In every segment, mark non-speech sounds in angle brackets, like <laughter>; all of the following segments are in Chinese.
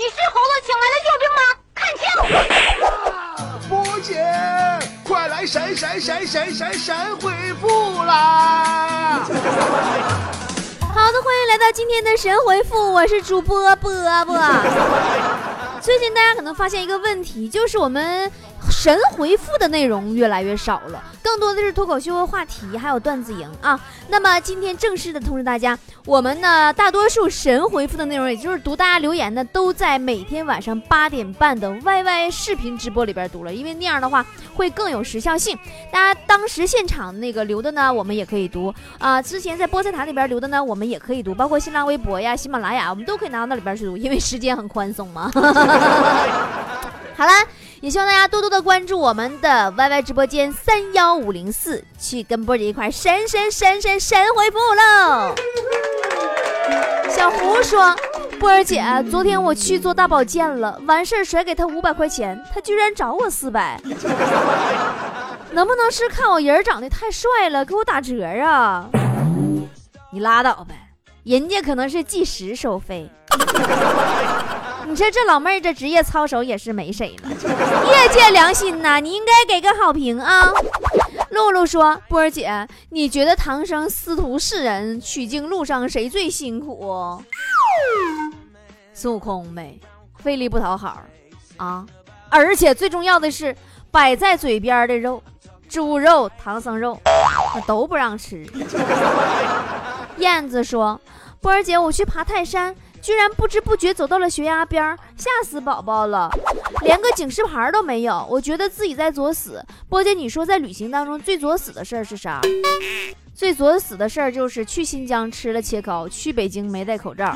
你是猴子请来的救兵吗？看清！波姐，快来闪闪闪闪闪闪回复啦！<laughs> 好的，欢迎来到今天的神回复，我是主播波波。最近大家可能发现一个问题，就是我们。神回复的内容越来越少了，更多的是脱口秀的话题，还有段子营啊。那么今天正式的通知大家，我们呢大多数神回复的内容，也就是读大家留言呢，都在每天晚上八点半的 YY 视频直播里边读了，因为那样的话会更有时效性。大家当时现场那个留的呢，我们也可以读啊。之前在菠菜塔里边留的呢，我们也可以读，包括新浪微博呀、喜马拉雅，我们都可以拿到那里边去读，因为时间很宽松嘛。<laughs> 好了。也希望大家多多的关注我们的 YY 直播间三幺五零四，去跟波姐一块神神神神神回复喽。小胡说：“波儿姐，昨天我去做大保健了，完事儿甩给他五百块钱，他居然找我四百，<laughs> 能不能是看我人长得太帅了，给我打折啊？你拉倒呗，人家可能是计时收费。”你说这老妹儿这职业操守也是没谁了，业界良心呐，你应该给个好评啊！露露说：“波儿姐，你觉得唐僧师徒四人取经路上谁最辛苦？孙悟空呗，费力不讨好啊！而且最重要的是，摆在嘴边的肉，猪肉、唐僧肉，那都不让吃。<laughs> ”燕子说：“波儿姐，我去爬泰山。”居然不知不觉走到了悬崖边，吓死宝宝了，连个警示牌都没有。我觉得自己在作死。波姐，你说在旅行当中最作死的事儿是啥？最作死的事儿就是去新疆吃了切糕，去北京没戴口罩，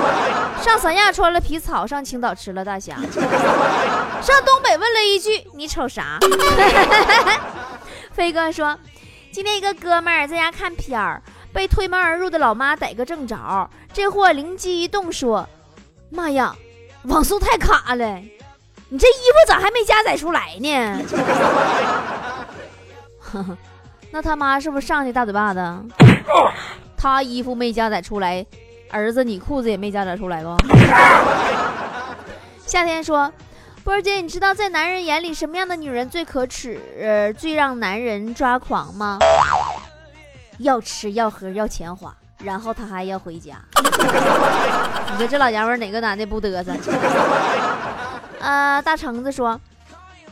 <laughs> 上三亚穿了皮草，上青岛吃了大虾，上东北问了一句你瞅啥？<laughs> 飞哥说，今天一个哥们儿在家看片儿。被推门而入的老妈逮个正着，这货灵机一动说：“妈呀，网速太卡了，你这衣服咋还没加载出来呢？” <laughs> 那他妈是不是上去大嘴巴子？他衣服没加载出来，儿子你裤子也没加载出来吧？<laughs> 夏天说：“波儿姐，你知道在男人眼里什么样的女人最可耻，最让男人抓狂吗？”要吃要喝要钱花，然后他还要回家。<laughs> 你说这老娘们哪个男的不嘚瑟？啊，<laughs> 大橙子说：“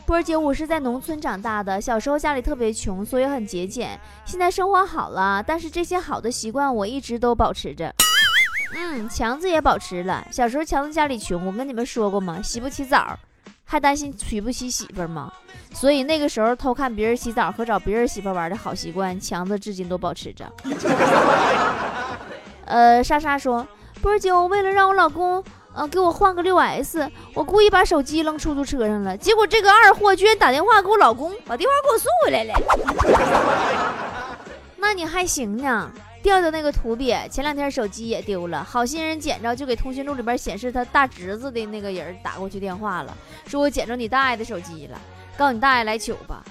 波儿姐，我是在农村长大的，小时候家里特别穷，所以很节俭。现在生活好了，但是这些好的习惯我一直都保持着。嗯，强子也保持了。小时候强子家里穷，我跟你们说过吗？洗不起澡。”还担心娶不起媳妇吗？所以那个时候偷看别人洗澡和找别人媳妇玩的好习惯，强子至今都保持着。<laughs> 呃，莎莎说，波儿姐，我为了让我老公呃给我换个六 S，我故意把手机扔出租车上了，结果这个二货居然打电话给我老公，把电话给我送回来了。<laughs> 那你还行呢。调调那个图别，前两天手机也丢了，好心人捡着，就给通讯录里边显示他大侄子的那个人打过去电话了，说我捡着你大爷的手机了，告诉你大爷来取吧。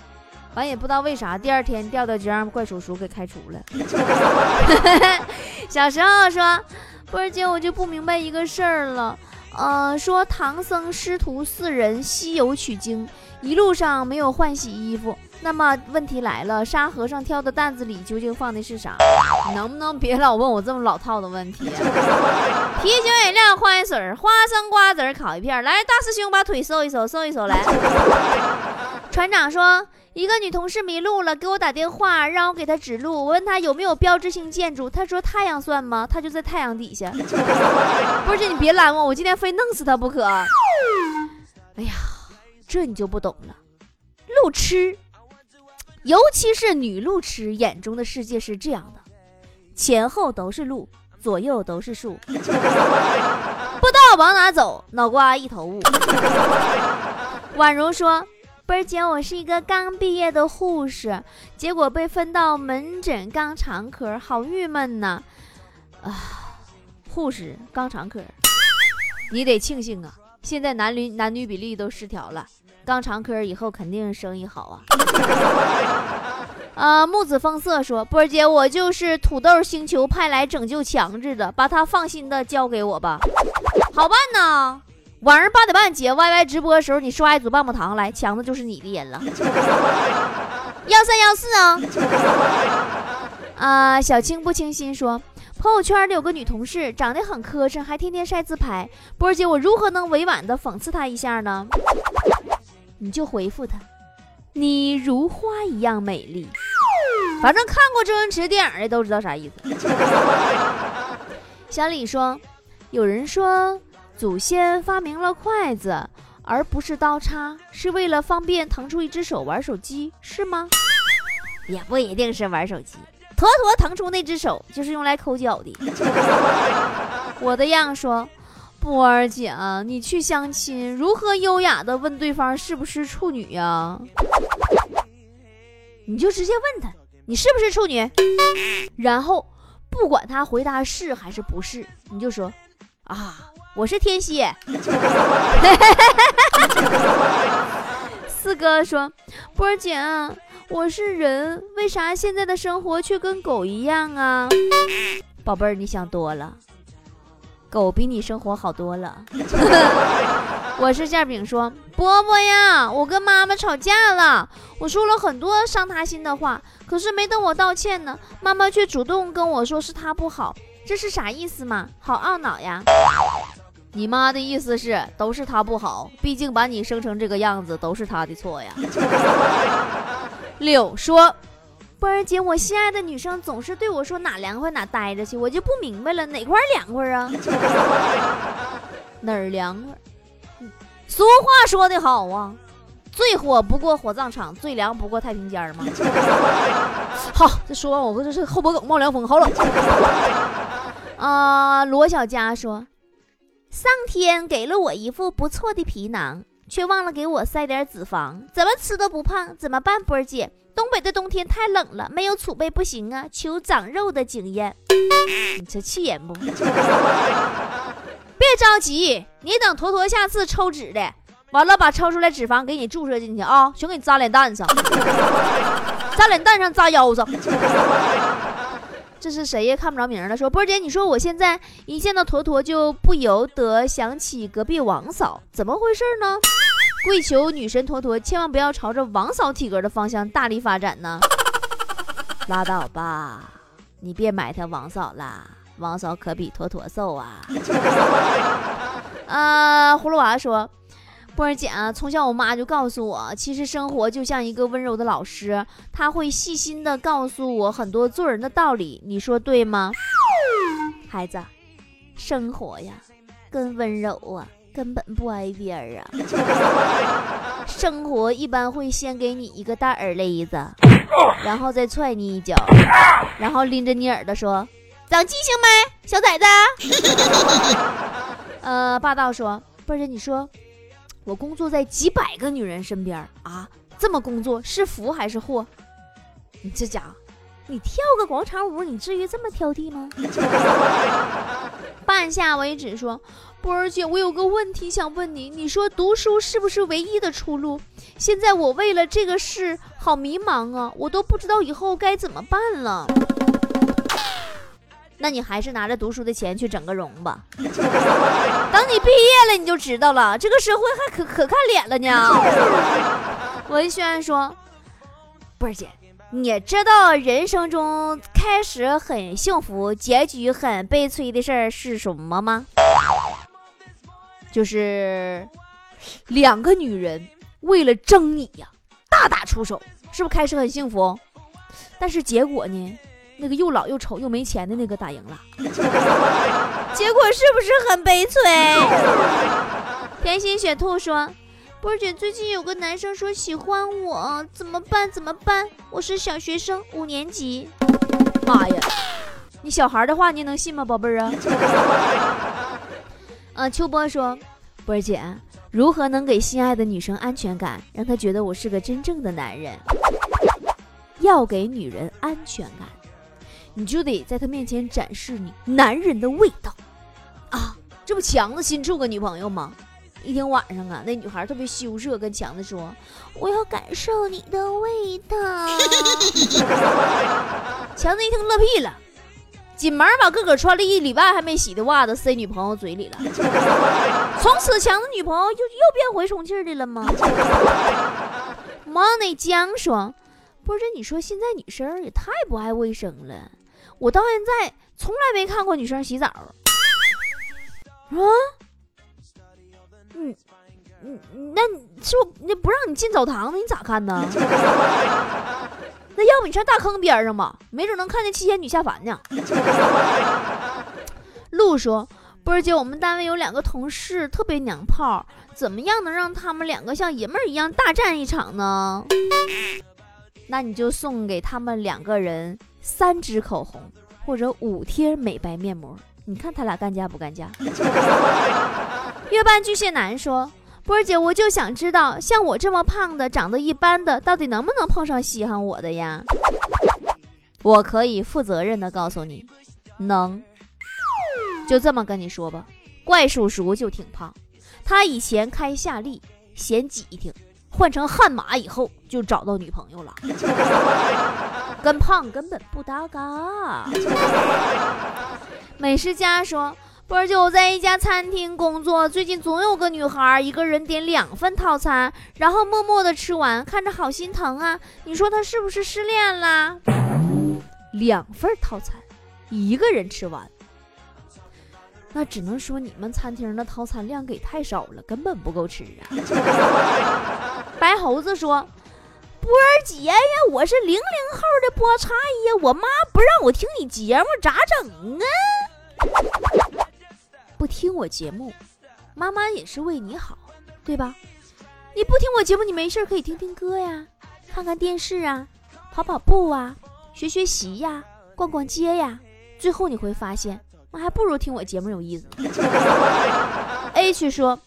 完也不知道为啥，第二天调调就让怪叔叔给开除了。<laughs> 小时候说，波儿姐，我就不明白一个事儿了，呃，说唐僧师徒四人西游取经，一路上没有换洗衣服。那么问题来了，沙和尚挑的担子里究竟放的是啥？<laughs> 能不能别老问我这么老套的问题？<laughs> 啤酒饮料换一水花生瓜子烤一片。来，大师兄把腿收一收，收一收来。船长说，一个女同事迷路了，给我打电话让我给她指路。我问她有没有标志性建筑，她说太阳算吗？她就在太阳底下。<laughs> 不是你别拦我，我今天非弄死她不可。哎呀，这你就不懂了，路痴。尤其是女路痴眼中的世界是这样的：前后都是路，左右都是树，<laughs> 不知道往哪走，脑瓜一头雾。宛如说：“波儿姐，我是一个刚毕业的护士，结果被分到门诊肛肠科，好郁闷呐！啊，护士肛肠科，你得庆幸啊，现在男女男女比例都失调了。”肛肠科以后肯定生意好啊！啊，<laughs> 木子风色说：“波儿姐，我就是土豆星球派来拯救强子的，把他放心的交给我吧。好办呐，晚上八点半姐 YY 直播的时候，你刷一组棒棒糖来，强子就是你的人了。<laughs> 幺三幺四啊！啊，小青不清新说，朋友圈里有个女同事，长得很磕碜，还天天晒自拍。波儿姐，我如何能委婉的讽刺她一下呢？你就回复他，你如花一样美丽。反正看过周星驰电影的都知道啥意思。<laughs> 小李说，有人说祖先发明了筷子。而不是刀叉，是为了方便腾出一只手玩手机，是吗？也不一定是玩手机，坨坨腾出那只手就是用来抠脚的。<laughs> 我的样说，波儿姐，你去相亲如何优雅的问对方是不是处女呀？你就直接问他，你是不是处女？然后不管他回答是还是不是，你就说啊。我是天蝎，<laughs> 四哥说：“波儿姐，我是人，为啥现在的生活却跟狗一样啊？”宝贝儿，你想多了，狗比你生活好多了。<laughs> 我是馅饼说：“波波呀，我跟妈妈吵架了，我说了很多伤她心的话，可是没等我道歉呢，妈妈却主动跟我说是她不好，这是啥意思嘛？好懊恼呀！”你妈的意思是都是他不好，毕竟把你生成这个样子都是他的错呀。<laughs> 柳说：“波儿姐，我心爱的女生总是对我说哪凉快哪待着去，我就不明白了哪块凉快啊？<laughs> 哪儿凉快？俗话说得好啊，最火不过火葬场，最凉不过太平间嘛。<laughs> 好，这说完我这是后脖梗冒凉风，好冷。<laughs> 啊，罗小佳说。上天给了我一副不错的皮囊，却忘了给我塞点脂肪，怎么吃都不胖，怎么办？波儿姐，东北的冬天太冷了，没有储备不行啊，求长肉的经验。<laughs> 你这气人不？<laughs> 别着急，你等坨坨下次抽脂的，完了把抽出来脂肪给你注射进去啊，全给你扎脸蛋上，<laughs> 扎脸蛋上，扎腰上。这是谁呀？看不着名了。说波儿姐，你说我现在一见到坨坨就不由得想起隔壁王嫂，怎么回事呢？跪求女神坨坨千万不要朝着王嫂体格的方向大力发展呢。<laughs> 拉倒吧，你别埋汰王嫂了，王嫂可比坨坨瘦啊。啊，<laughs> 葫芦娃说。波儿姐啊，从小我妈就告诉我，其实生活就像一个温柔的老师，他会细心的告诉我很多做人的道理。你说对吗，孩子？生活呀，跟温柔啊，根本不挨边儿啊。生活一般会先给你一个大耳勒子，然后再踹你一脚，然后拎着你耳朵说：“长记性没，小崽子？” <laughs> 呃，霸道说，不是，你说。我工作在几百个女人身边啊，这么工作是福还是祸？你这家伙，你跳个广场舞，你至于这么挑剔吗？半夏为止说，波儿姐，我有个问题想问你，你说读书是不是唯一的出路？现在我为了这个事好迷茫啊，我都不知道以后该怎么办了。那你还是拿着读书的钱去整个容吧。等你毕业了，你就知道了。这个社会还可可看脸了呢。<laughs> 文轩说：“波儿姐，你知道人生中开始很幸福，结局很悲催的事儿是什么吗？就是两个女人为了争你呀，大打出手，是不是开始很幸福？但是结果呢？”那个又老又丑又没钱的那个打赢了，<laughs> 结果是不是很悲催？<laughs> 甜心雪兔说：“波姐，最近有个男生说喜欢我，怎么办？怎么办？我是小学生，五年级。妈呀，你小孩的话你能信吗，宝贝儿啊？”啊，秋波说：“波姐，如何能给心爱的女生安全感，让她觉得我是个真正的男人？要给女人安全感。”你就得在她面前展示你男人的味道，啊，这不强子新处个女朋友吗？一天晚上啊，那女孩特别羞涩，跟强子说：“我要感受你的味道。<laughs> ”强子一听乐屁了，紧忙把自个儿穿了一礼拜还没洗的袜子塞女朋友嘴里了。<laughs> 从此强的女朋友又又变回充气的了吗？Money 江说，不是你说现在女生也太不爱卫生了，我到现在从来没看过女生洗澡。啊？嗯嗯，那是我那不让你进澡堂子，你咋看呢？那要不你上大坑边上吧，没准能看见七仙女下凡呢。<laughs> 鹿说：“波儿姐，我们单位有两个同事特别娘炮，怎么样能让他们两个像爷们儿一样大战一场呢？那你就送给他们两个人三支口红或者五贴美白面膜，你看他俩干架不干架？” <laughs> 月半巨蟹男说。波儿姐，我就想知道，像我这么胖的、长得一般的，到底能不能碰上稀罕我的呀？我可以负责任的告诉你，能。就这么跟你说吧，怪叔叔就挺胖，他以前开夏利，嫌挤挺，换成悍马以后就找到女朋友了，跟胖根本不搭嘎。<laughs> 美食家说。波儿姐，我在一家餐厅工作，最近总有个女孩一个人点两份套餐，然后默默的吃完，看着好心疼啊！你说她是不是失恋啦？两份套餐，一个人吃完，那只能说你们餐厅的套餐量给太少了，根本不够吃啊！<laughs> 白猴子说：“波儿姐呀，我是零零后的菠菜呀，我妈不让我听你节目，咋整啊？”不听我节目，妈妈也是为你好，对吧？你不听我节目，你没事可以听听歌呀，看看电视啊，跑跑步啊，学学习呀，逛逛街呀。最后你会发现，我还不如听我节目有意思。<laughs> H 说：“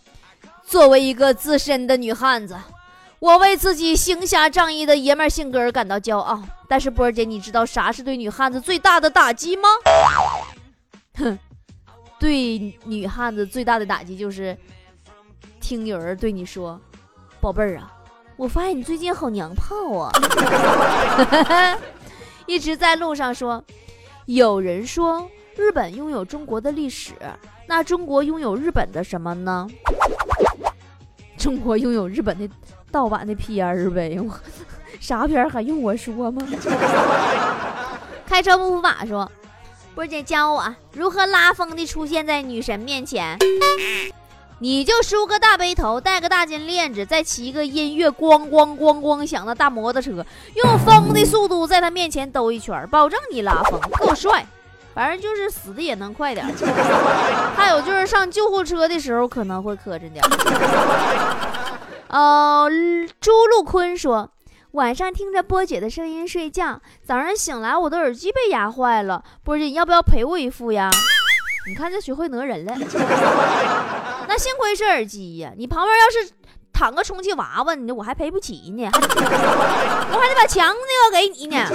作为一个资深的女汉子，我为自己行侠仗义的爷们性格而感到骄傲。但是波儿姐，你知道啥是对女汉子最大的打击吗？”哼。对女汉子最大的打击就是听有人对你说：“宝贝儿啊，我发现你最近好娘炮啊！” <laughs> 一直在路上说，有人说日本拥有中国的历史，那中国拥有日本的什么呢？中国拥有日本的盗版的片儿呗？我 <laughs> 啥片儿还用我说吗？<laughs> 开车不伏法说。波姐教我如何拉风的出现在女神面前，你就梳个大背头，戴个大金链子，再骑个音乐咣咣咣咣响的大摩托车，用风的速度在她面前兜一圈，保证你拉风够帅。反正就是死的也能快点。<laughs> 还有就是上救护车的时候可能会磕碜点。呃，朱陆坤说。晚上听着波姐的声音睡觉，早上醒来我的耳机被压坏了。波姐，你要不要赔我一副呀？你看这学会讹人了。<laughs> 那幸亏是耳机呀，你旁边要是躺个充气娃娃，你我还赔不起呢，<laughs> 我还得把强那个给你呢。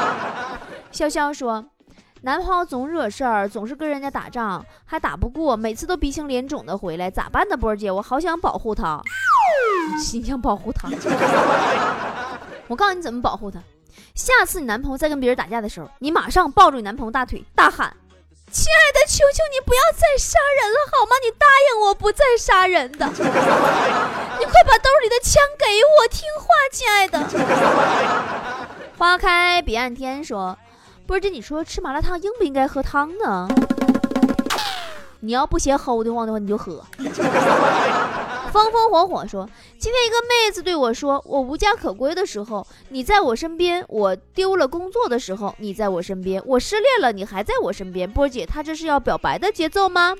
<laughs> 潇潇说，男朋友总惹事儿，总是跟人家打仗，还打不过，每次都鼻青脸肿的回来，咋办呢？波姐，我好想保护他。心想保护他，我告诉你怎么保护他。下次你男朋友再跟别人打架的时候，你马上抱住你男朋友大腿，大喊：“亲爱的，求求你不要再杀人了，好吗？你答应我不再杀人的。<laughs> 你快把兜里的枪给我，听话，亲爱的。”花开彼岸天说：“不是这，你说吃麻辣烫应不应该喝汤呢？你要不嫌齁的慌的话，你就喝。”风风火火说：“今天一个妹子对我说，我无家可归的时候，你在我身边；我丢了工作的时候，你在我身边；我失恋了，你还在我身边。”波姐，她这是要表白的节奏吗？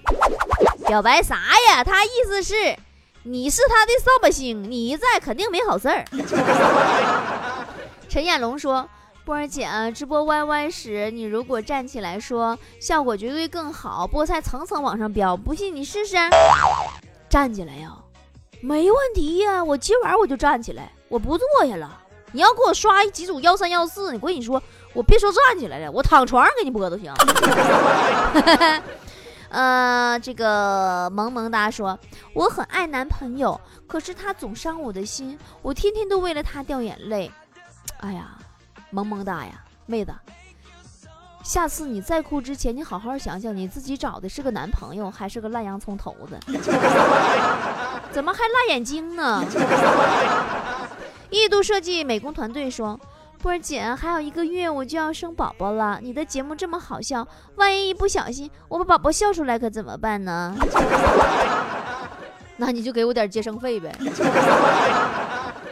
表白啥呀？她意思是，你是她的扫把星，你一在肯定没好事儿。<laughs> 陈彦龙说：“波儿姐，直播 YY 时，你如果站起来说，效果绝对更好，菠菜层层往上飙。不信你试试，站起来呀！”没问题呀，我今晚我就站起来，我不坐下了。你要给我刷几组幺三幺四，我跟你说，我别说站起来了，我躺床上给你播都行。<laughs> 呃，这个萌萌哒说，我很爱男朋友，可是他总伤我的心，我天天都为了他掉眼泪。哎呀，萌萌哒呀，妹子，下次你再哭之前，你好好想想，你自己找的是个男朋友还是个烂洋葱头子？<laughs> 怎么还辣眼睛呢？<laughs> 异度设计美工团队说。波儿姐，还有一个月我就要生宝宝了，你的节目这么好笑，万一一不小心我把宝宝笑出来可怎么办呢？<laughs> 那你就给我点接生费呗，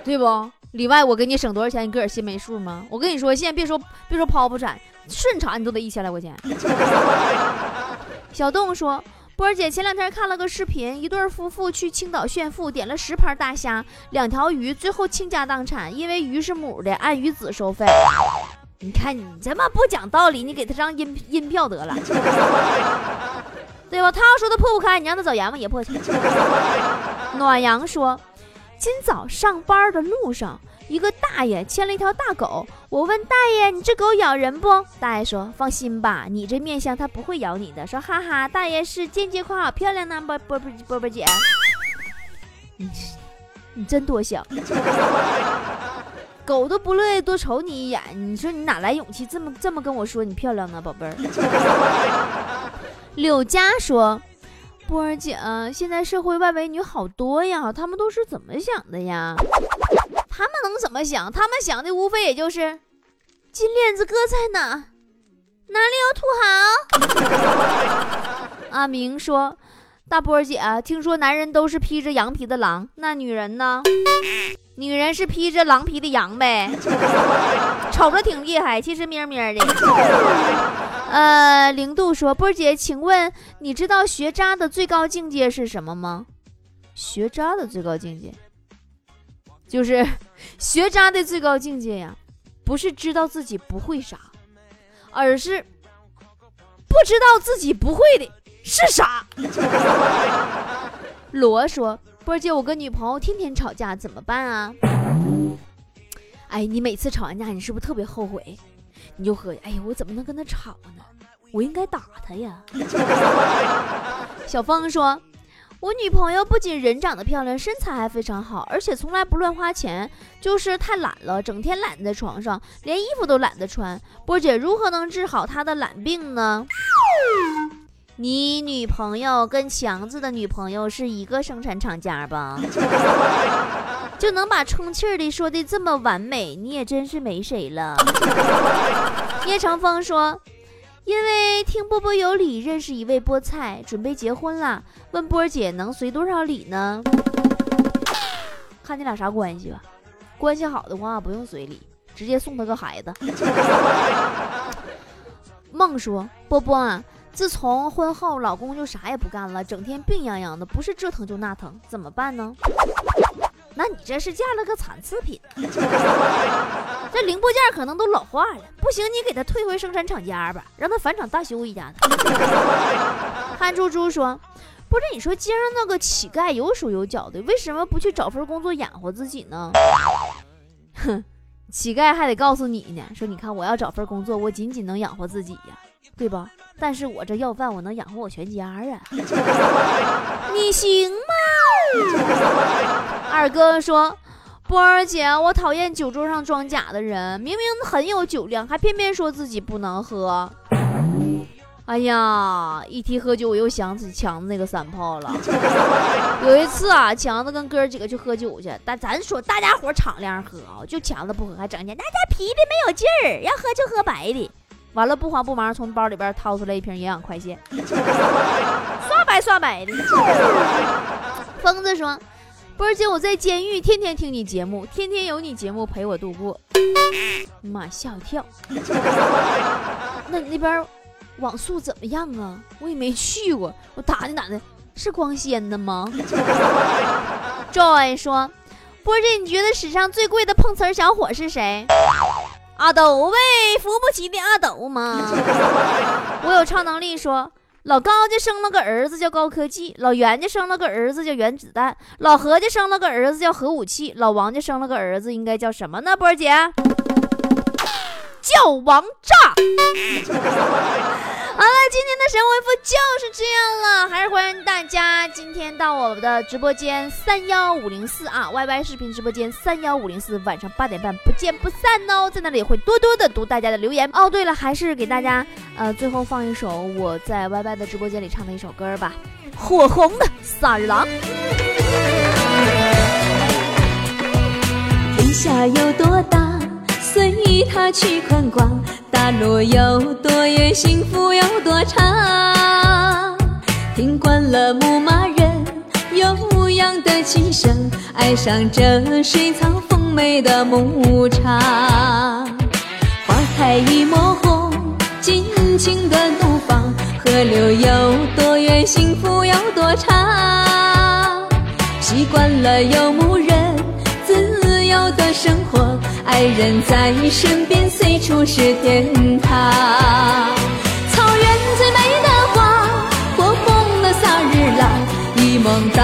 对不？里外我给你省多少钱，你个儿心没数吗？我跟你说，现在别说别说剖腹产，顺产你都得一千来块钱。小动物说。波儿姐前两天看了个视频，一对夫妇去青岛炫富，点了十盘大虾、两条鱼，最后倾家荡产，因为鱼是母的，按鱼子收费。你看你这么不讲道理，你给他张音音票得了，对吧？他要说他破不开，你让他找阎王爷破去。暖阳说，今早上班的路上。一个大爷牵了一条大狗，我问大爷：“你这狗咬人不？”大爷说：“放心吧，你这面相它不会咬你的。”说：“哈哈，大爷是间接夸好漂亮呢，波波波波姐，<laughs> 你你真多想，<laughs> 狗都不乐意多瞅你一眼，你说你哪来勇气这么这么跟我说你漂亮呢，宝贝儿？” <laughs> 柳佳说：“波儿姐，现在社会外围女好多呀，她们都是怎么想的呀？”他们能怎么想？他们想的无非也就是金链子哥在哪，哪里有土豪。<laughs> 阿明说：“大波姐，听说男人都是披着羊皮的狼，那女人呢？女人是披着狼皮的羊呗，<laughs> 瞅着挺厉害，其实咩咩的。”呃，零度说：“波姐，请问你知道学渣的最高境界是什么吗？学渣的最高境界。”就是 <laughs> 学渣的最高境界呀，不是知道自己不会啥，而是不知道自己不会的是啥。<laughs> 罗说：“波姐，我跟女朋友天天吵架，怎么办啊？”哎，你每次吵完架，你是不是特别后悔？你就喝，哎呀，我怎么能跟他吵呢？我应该打他呀。<laughs> 小峰说。我女朋友不仅人长得漂亮，身材还非常好，而且从来不乱花钱，就是太懒了，整天懒在床上，连衣服都懒得穿。波姐如何能治好她的懒病呢？你女朋友跟强子的女朋友是一个生产厂家吧？<laughs> 就能把充气的说的这么完美，你也真是没谁了。叶长风说。因为听波波有理，认识一位菠菜，准备结婚了，问波儿姐能随多少礼呢？看你俩啥关系吧，关系好的话不用随礼，直接送他个孩子。<laughs> 梦说波波啊，自从婚后老公就啥也不干了，整天病殃殃的，不是这疼就那疼，怎么办呢？那你这是嫁了个残次品，<laughs> 这零部件可能都老化了，不行，你给他退回生产厂家吧，让他返厂大修一下子。憨猪猪说：“不是，你说街上那个乞丐有手有脚的，为什么不去找份工作养活自己呢？”哼，<laughs> 乞丐还得告诉你呢，说你看我要找份工作，我仅仅能养活自己呀，对吧？但是我这要饭，我能养活我全家啊，<laughs> 你行吗？二哥说：“波儿姐，我讨厌酒桌上装假的人，明明很有酒量，还偏偏说自己不能喝。<laughs> ”哎呀，一提喝酒，我又想起强子那个三炮了。<laughs> 有一次啊，强子跟哥几个去喝酒去，但咱说大家伙敞亮喝啊，就强子不喝，还整天大家啤的没有劲儿，要喝就喝白的。完了，不慌不忙从包里边掏出来一瓶营养快线，刷白刷白的。疯子说。波儿姐，我在监狱天天听你节目，天天有你节目陪我度过。妈，吓我一跳！<laughs> 那你那边网速怎么样啊？我也没去过，我打听打听，是光纤的吗？<laughs> Joy 说：“波儿姐，你觉得史上最贵的碰瓷儿小伙是谁？阿斗呗，扶不起的阿斗嘛。<laughs> 我有超能力说。”老高家生了个儿子叫高科技，老袁家生了个儿子叫原子弹，老何家生了个儿子叫核武器，老王家生了个儿子应该叫什么呢？波儿姐，<laughs> 叫王炸。<laughs> 好了，今天的神回复就是这样了，还是欢迎大家今天到我的直播间三幺五零四啊，YY 视频直播间三幺五零四，晚上八点半不见不散哦，在那里会多多的读大家的留言哦。对了，还是给大家呃最后放一首我在 YY 的直播间里唱的一首歌吧，火红的《萨日朗》。天下有多大，随他去宽广。大路有多远，幸福有多长。听惯了牧马人悠扬的琴声，爱上这水草丰美的牧场。花开一抹红，尽情的怒放。河流有多远，幸福有多长。习惯了游牧人生活。爱人在身边，随处是天堂。草原最美的花，火红的萨日朗，一梦到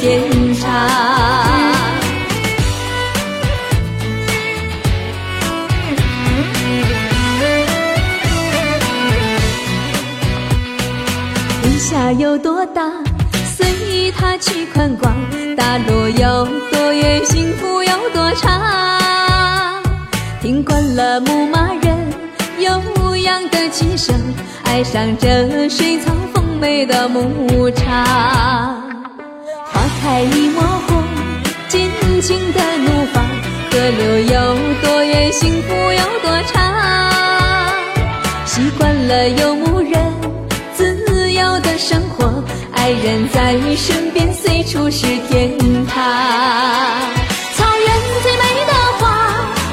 天长。天下有多大，随他去宽广；大路有多远，幸福有多长。听惯了牧马人悠扬的琴声，爱上这水草丰美的牧场。花开一抹红，尽情的怒放。河流有多远，幸福有多长。习惯了游牧人自由的生活，爱人在身边，随处是天堂。草原最美的花，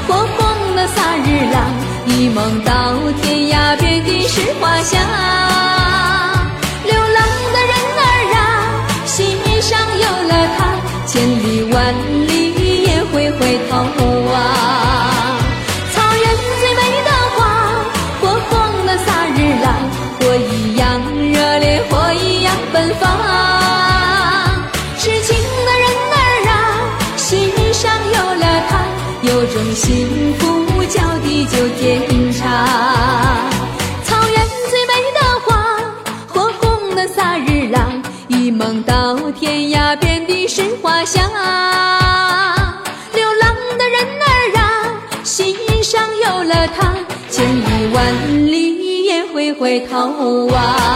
火红的萨日朗一梦到天涯，遍地是花香。回头望。